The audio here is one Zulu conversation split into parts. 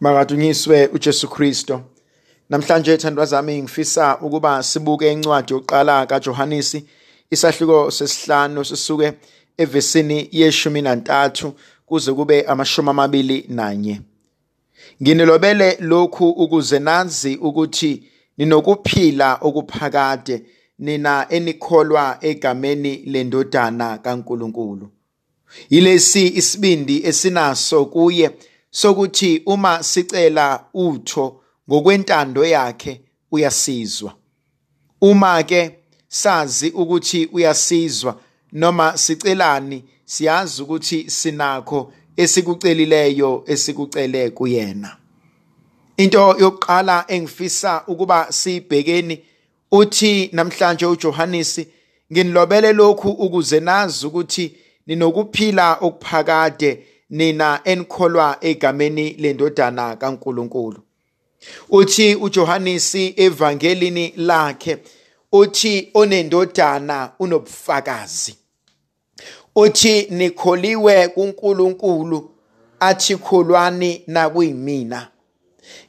Makadunyiswe uJesu Kristo. Namhlanje thandwa zami ngifisa ukuba sibuke incwadi yokuqala kaJohanesi isahluko sesihlanu sisuke evesini yeshumi nantathu kuze kube amashumi amabili nanye. Nginilobele lokhu ukuze nazi ukuthi ninokuphila okuphakade nina enikholwa egameni lendodana kaNkuluNkulu. Yilesi isibindi esinaso kuye sokuthi uma sicela utho ngokwentando yakhe uyasizwa. Uma ke sazi ukuthi uyasizwa noma sicelani siyazi ukuthi sinakho esikucelileyo esikucele kuyena. Into yokuqala engifisa ukuba sibhekeni uthi namhlanje uJohannes nginilobele lokhu ukuze nazi ukuthi ninokuphila okuphakade nina enikholwa egameni lendodana kaNkuluNkulu. Uthi uJohannes evangelini lakhe uthi onendodana unobufakazi. Uthi nikholiwe kuNkulunkulu athi kholwani nakuyimina.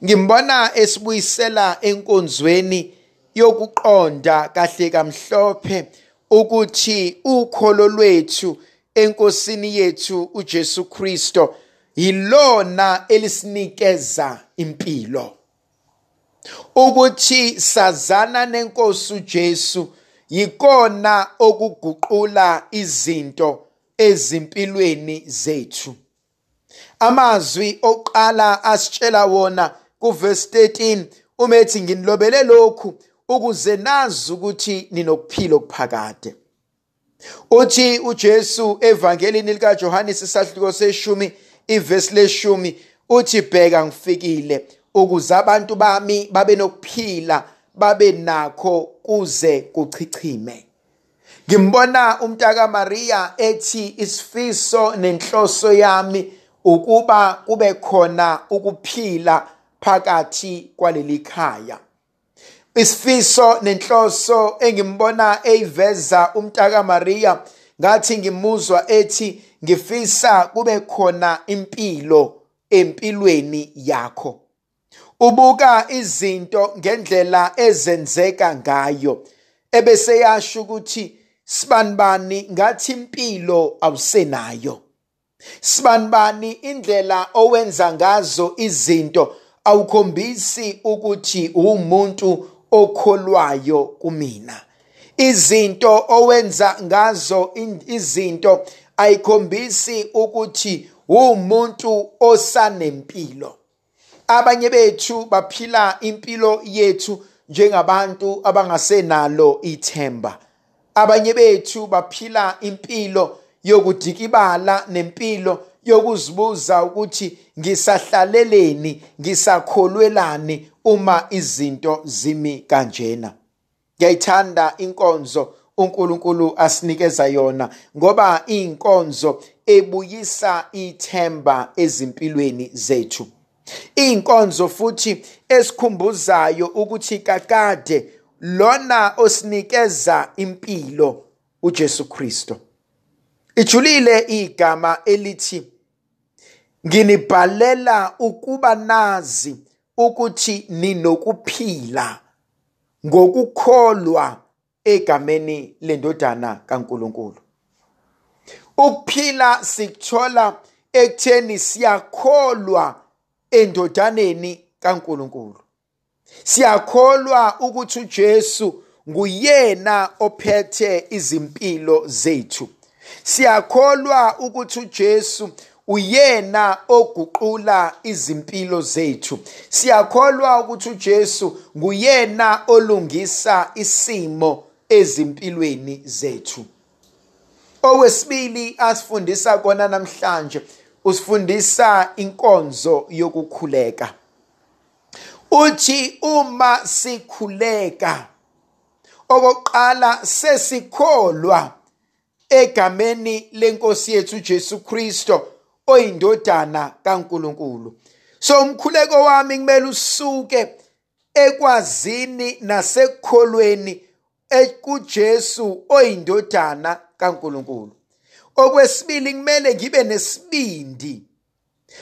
Ngimbona esibuyisela enkonzweni yokuqonda kahle kamhlophe ukuthi ukholo lwethu enkosini yethu uJesu Kristo yilona elisinikeza impilo. Ukuthi sazana nenkosi uJesu yikona okuguqula izinto ezimpilweni zethu. Amazwi oqala asitshela wona kuverse 13 umethi nginilobele lokhu ukuze nazi ukuthi ninokuphila okuphakade. Uthi uJesu evangelini lika Johannes isahluko seshumi ivesi leshumi uthi bheka ngifikile. Ukuze abantu bami babe nokuphila babe nakho kuze kuchichime. Ngimbona umntaka Maria ethi isifiso nenhloso yami ukuba kube khona ukuphila phakathi kwaleli khaya. Isifiso nenhloso engimbona eyiveza umntaka Maria. Ngathi ngimuzwa ethi ngifisa kube khona impilo empilweni yakho. Ubuka izinto ngendlela ezenzeka ngayo ebese yasho ukuthi sibanibani ngathi impilo awusenayo? Sibanibani indlela owenza ngazo izinto? Awukhombisi ukuthi umuntu okholwayo kumina. Izinto owenza ngazo izinto ayikhombisi ukuthi umuntu osanempilo. Abanye bethu baphila impilo yethu njengabantu abangasenalo ithemba. Abanye bethu baphila impilo yokudikibala nempilo yokuzibuza ukuthi ngisahlaleleni ngisakholwelani uma izinto zimi kanjena? Ngiyayithanda inkonzo uNkulunkulu asinikeza yona ngoba inkonzo ebuyisa ithemba ezimpilweni zethu. Inkonzo futhi esikhumbuzayo ukuthi kakade lona osinikeza impilo uJesu Kristo. Ijulile igama elithi nginibhalela ukuba nazi ukuthi ninokuphila ngokukholwa egameni lendodana kaNkuluNkulu. Ukuphila sikuthola ekutheni siyakholwa endodaneni kaNkuluNkulu. Siyakholwa ukuthi uJesu nguyena ophethe izimpilo zethu. Siyakholwa ukuthi uJesu uyena oguqula izimpilo zethu. Siyakholwa ukuthi uJesu nguyena olungisa isimo ezimpilweni zethu. Okwesibili asifundisa kona namhlanje usifundisa inkonzo yokukhuleka. Uthi uma sikhuleka okokuqala sesikholwa egameni lenkosi yethu Jesu Kristo. Oyindodana kaNkuluNkulu. So umkhuleko wami kumele usuke ekwazini nasekukholweni kuJesu oyindodana kaNkuluNkulu. Okwesibili kumele ngibe nesibindi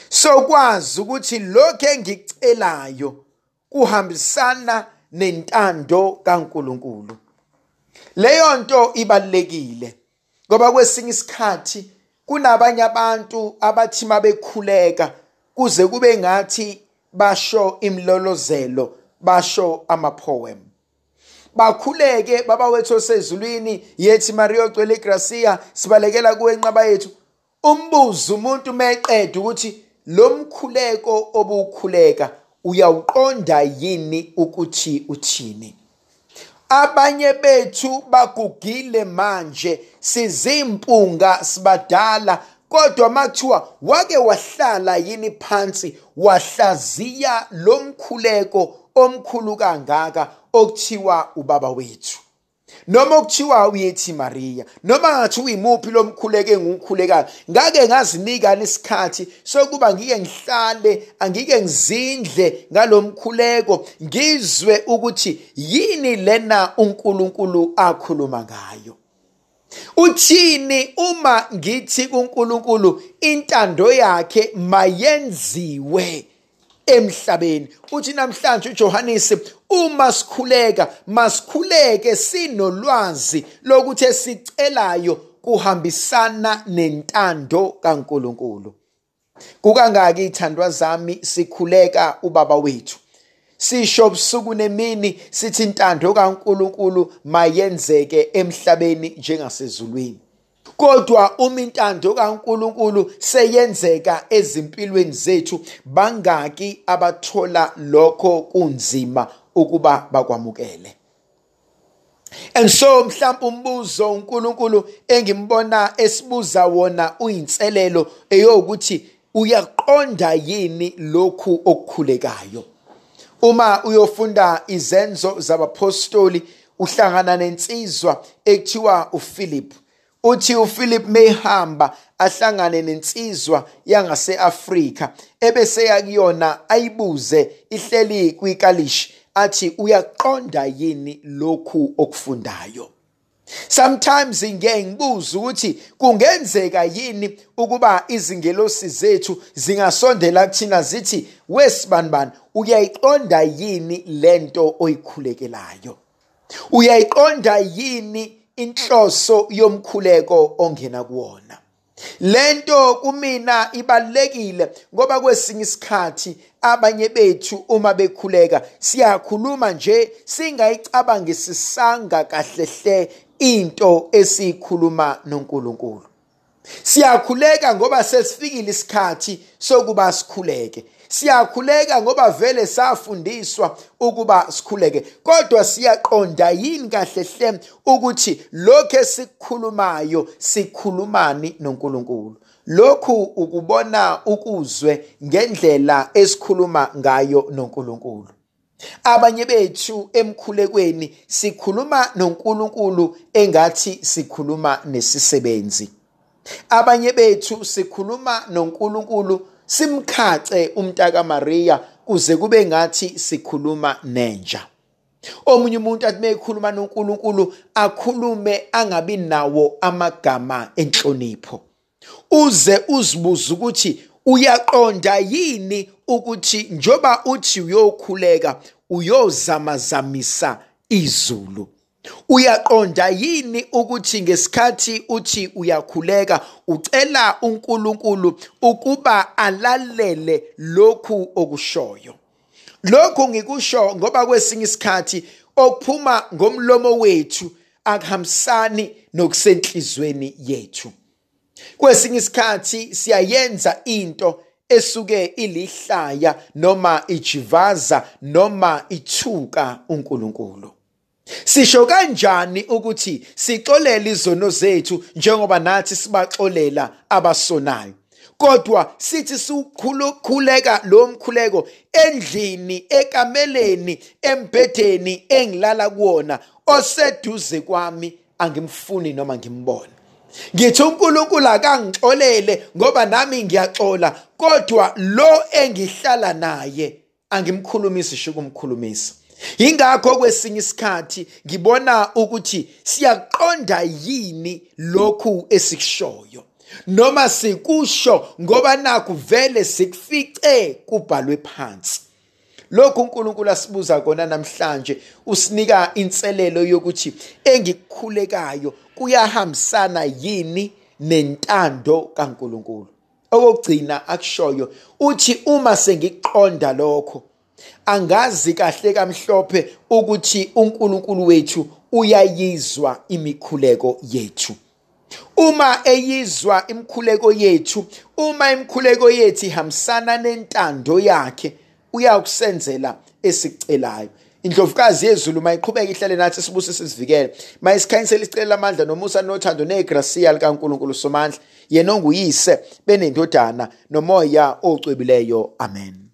sokwazi ukuthi lokho engicelayo kuhambisana nentando kaNkuluNkulu. Leyo nto ibalekile ngoba kwesinye isikhathi kunabanye abantu abathi mabekhuleka kuze kube ngathi basho imlolozelo basho amapoem. Bakhuleke baba wethu osezulwini yethi Maria ogcwele igracia sibalekela kuwe enqaba yethu. Umbuzo umuntu meqeda ukuthi lo mkhuleko obukhuleka uyawuqonda yini ukuthi uthini? Abanye bethu bagugile manje sizimpunga sibadala kodwa makuthiwa wake wahlala yini phansi wahlaziya lo mkhuleko omkhulu kangaka okuthiwa ubaba wethu. Noma okuthiwa uyethi Maria noma ngathi uyimuphi lo mkhuleko engukhulekayo ngake ngazinika isikhathi sokuba ngike ngihlale angike ngizindle ngalomkhuleko ngizwe ukuthi yini lena uNkulunkulu akhuluma ngayo. Uthini uma ngithi kuNkulunkulu intando yakhe mayenziwe? Emhlabeni. Uthi namhlanje uJohannes uma sikhuleka masikhuleke sinolwazi lokuthi esicelayo kuhambisana nentando kaNkuluNkulu. Kukangaki ithandwa zami sikhuleka ubaba wethu. Sisho busuku nemini sithi intando kaNkuluNkulu mayenzeke emhlabeni njengasezulwini. Kodwa uma intando kaNkuluNkulu seyenzeka ezimpilweni zethu bangaki abathola lokho kunzima ukuba bakwamukele. And so mhlawumbe umbuzo uNkulunkulu engimbona esibuza wona uyinselelo eyokuthi uyaqonda yini lokhu okukhulekayo? Uma uyofunda izenzo zabapostoli uhlangana nensizwa ekuthiwa uPhilip uthi uPhilip mehamba ahlangane nensizwa yangase-Afrika ebese yakuyona ayibuze ihleli kwikalishi athi uyaqonda yini lokhu okufundayo? Sometimes ngeke ngibuza ukuthi kungenzeka yini ukuba izingelosi zethu zingasondela kuthina zithi wesibanibani uyayiqonda yini lento oyikhulekelayo? Uyayiqonda yini inhloso yomkhuleko ongena kuwona. Lento kumina ibalekile ngoba kwesinye isikhathi abanye bethu uma bekhuleka siyakhuluma nje singayicabangisisanga kahlehle into esikhuluma noNkulunkulu. Siyakhuleka ngoba sesifikile isikhathi sokuba sikhuleke. Siyakhuleka ngoba vele safundiswa ukuba sikhuleke. Kodwa siyaqonda yini kahle hle ukuthi lokho esikukhulumayo sikhulumani noNkulunkulu? Lokhu ukubona ukuzwe ngendlela esikhuluma ngayo noNkulunkulu. Abanye bethu emkhulekweni sikhuluma noNkulunkulu engathi sikhuluma nesisebenzi. Abanye bethu sikhuluma noNkulunkulu simkhace umntaka Maria kuze kube ngathi sikhuluma nenja. Omunye umuntu athi meyikhuluma noNkulunkulu akhulume angabi nawo amagama enhlonipho. Uze uzibuza ukuthi uyaqonda yini ukuthi njoba uthi uyokhuleka uyozamazamisa izulu? Uyaqonda yini ukuthi ngesikhathi uthi uyakhuleka ucela uNkulunkulu ukuba alalele lokhu okushoyo? Lokhu ngikusho ngoba kwesinye isikhathi okuphuma ngomlomo wethu akuhambisani nokusenhlizweni yethu. Kwesinye isikhathi siyayenza into esuke ilihlaya noma ijivaza noma ithuka uNkulunkulu. Sisho kanjani ukuthi sixolele izono zethu njengoba nathi sibaxolela abasonayo? Kodwa sithi sikhuleka lo mkhuleko endlini ekameleni embhedeni engilala kuwona oseduze kwami angimfuni noma ngimbone. Ngithi uNkulunkulu akangixolele ngoba nami ngiyaxola kodwa lo engihlala naye angimkhulumisi shukumkhulumisa Ingakho kwesinye isikhathi ngibona ukuthi siyaqonda yini lokhu esikushoyo. noma sikusho ngoba naku vele sikufice kubhalwe phansi lokhu uNkulunkulu asibuza kona namhlanje usinika inselelo yokuthi engikukhulekayo kuyahambisana yini nentando kaNkulunkulu okugcina akushoyo uthi uma sengiqonda lokho angazi kahle kamhlophe ukuthi uNkulunkulu wethu uyayizwa imikhuleko yethu. Uma eyizwa imikhuleko yethu uma imikhuleko yethu ihambisana nentando yakhe uyakusenzela esicelayo indlovukazi yezulu mayiqhubeka ihlale nathi sibusise sivikele mayisikhanyisela isicelo lamandla nomusa nothando negrasiya likaNkulunkulu somandla. Yena onguyise benendodana nomoya ocwebileyo. Amen.